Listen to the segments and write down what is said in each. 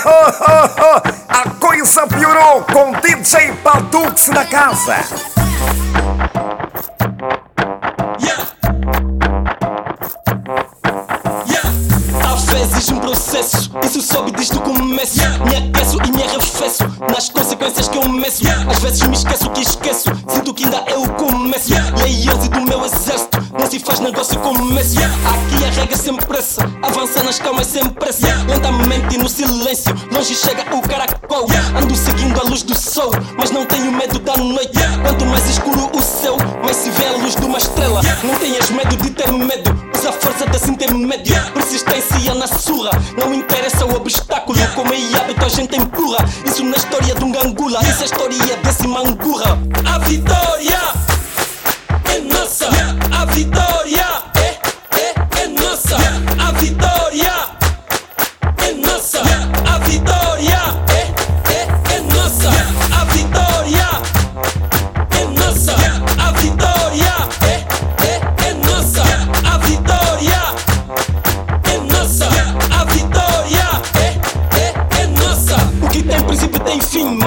A coisa piorou com DJ Padux na casa. vezes um processo, isso sobe desde o começo. Me aqueço e me arrefeço nas consequências que eu meço. Às vezes me esqueço que esqueço, sinto que ainda é o começo. Leões do meu exército, se faz negócio com começo. Aqui a regra sem pressa, avança nas calmas sem pressa. Lentamente no silêncio, longe chega o caracol. Ando seguindo a luz do sol, mas não tenho medo da noite. Quanto mais escuro o céu, mais se vê a luz de uma estrela. Não tenhas medo de ter medo, usa a força desse intermédio. Persistência na surra, não interessa o obstáculo. Como é hábito, a gente empurra. Isso na história de um gangula, isso é a história desse mangurra. A vitória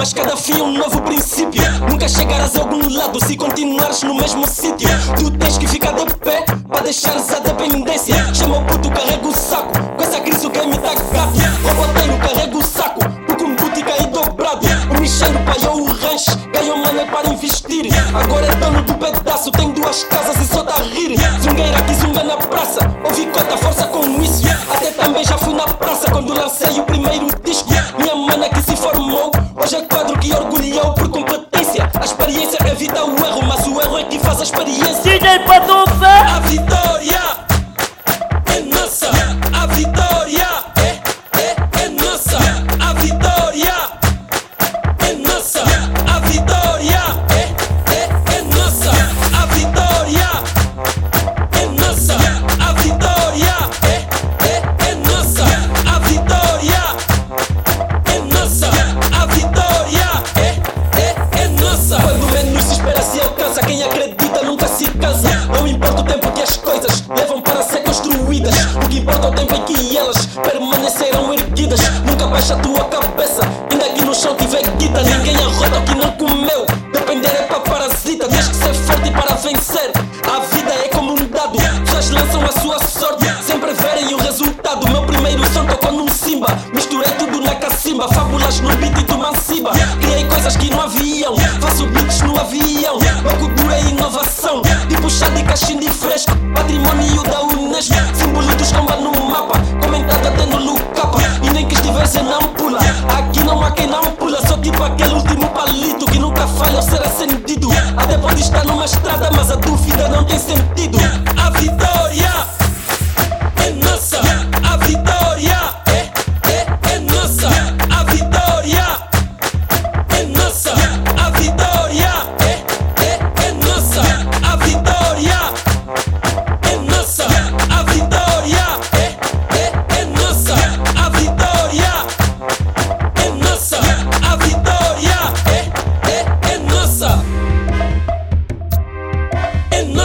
mas cada fim é um novo princípio. Nunca chegarás a algum lado se continuares no mesmo sítio. Tu tens que ficar de pé para deixares a dependência. Chama o puto, carrega o saco. Com essa crise o game tá gato. Roboteiro, carrega o saco. Um puto cai dobrado. O Michel paiou o rancho, ganhou money para investir. Agora é dono do pedaço, tem duas casas e só dá a rir. Zungueira que zunga na praça, ouvi cota força com isso. Até também já fui na praça quando lancei o erro é que faz a experiência. DJ Paduxa! A vitória é nossa, a vitória é, é, é nossa, a vitória é nossa, a vitória é, é, é nossa, a vitória é nossa, a vitória é, é, é nossa, a vitória é nossa, a vitória é, é, é nossa. Quando menos se espera se alcança, quem acredita se cansa. Não importa o tempo que as coisas levam para ser construídas. O que importa é o tempo em que elas permanecerão erguidas. Nunca baixa a tua cabeça, ainda que no chão tiver guita. Ninguém arrota o que não comeu. Depender é para parasita, tens que ser forte para vencer. De fresco, patrimônio da Unesco. Símbolo dos comba no mapa, comentado até no Lucapa. E nem que estivesse não pula, aqui não há quem não pula. Sou tipo aquele último palito que nunca falha ao ser acendido. Até pode estar numa estrada, mas a dúvida não tem sentido. A vitória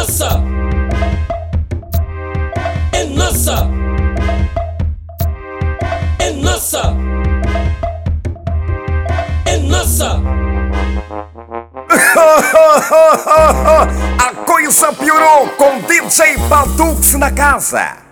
nossa, é nossa, é nossa, é nossa. A coisa piorou com DJ Padux na casa.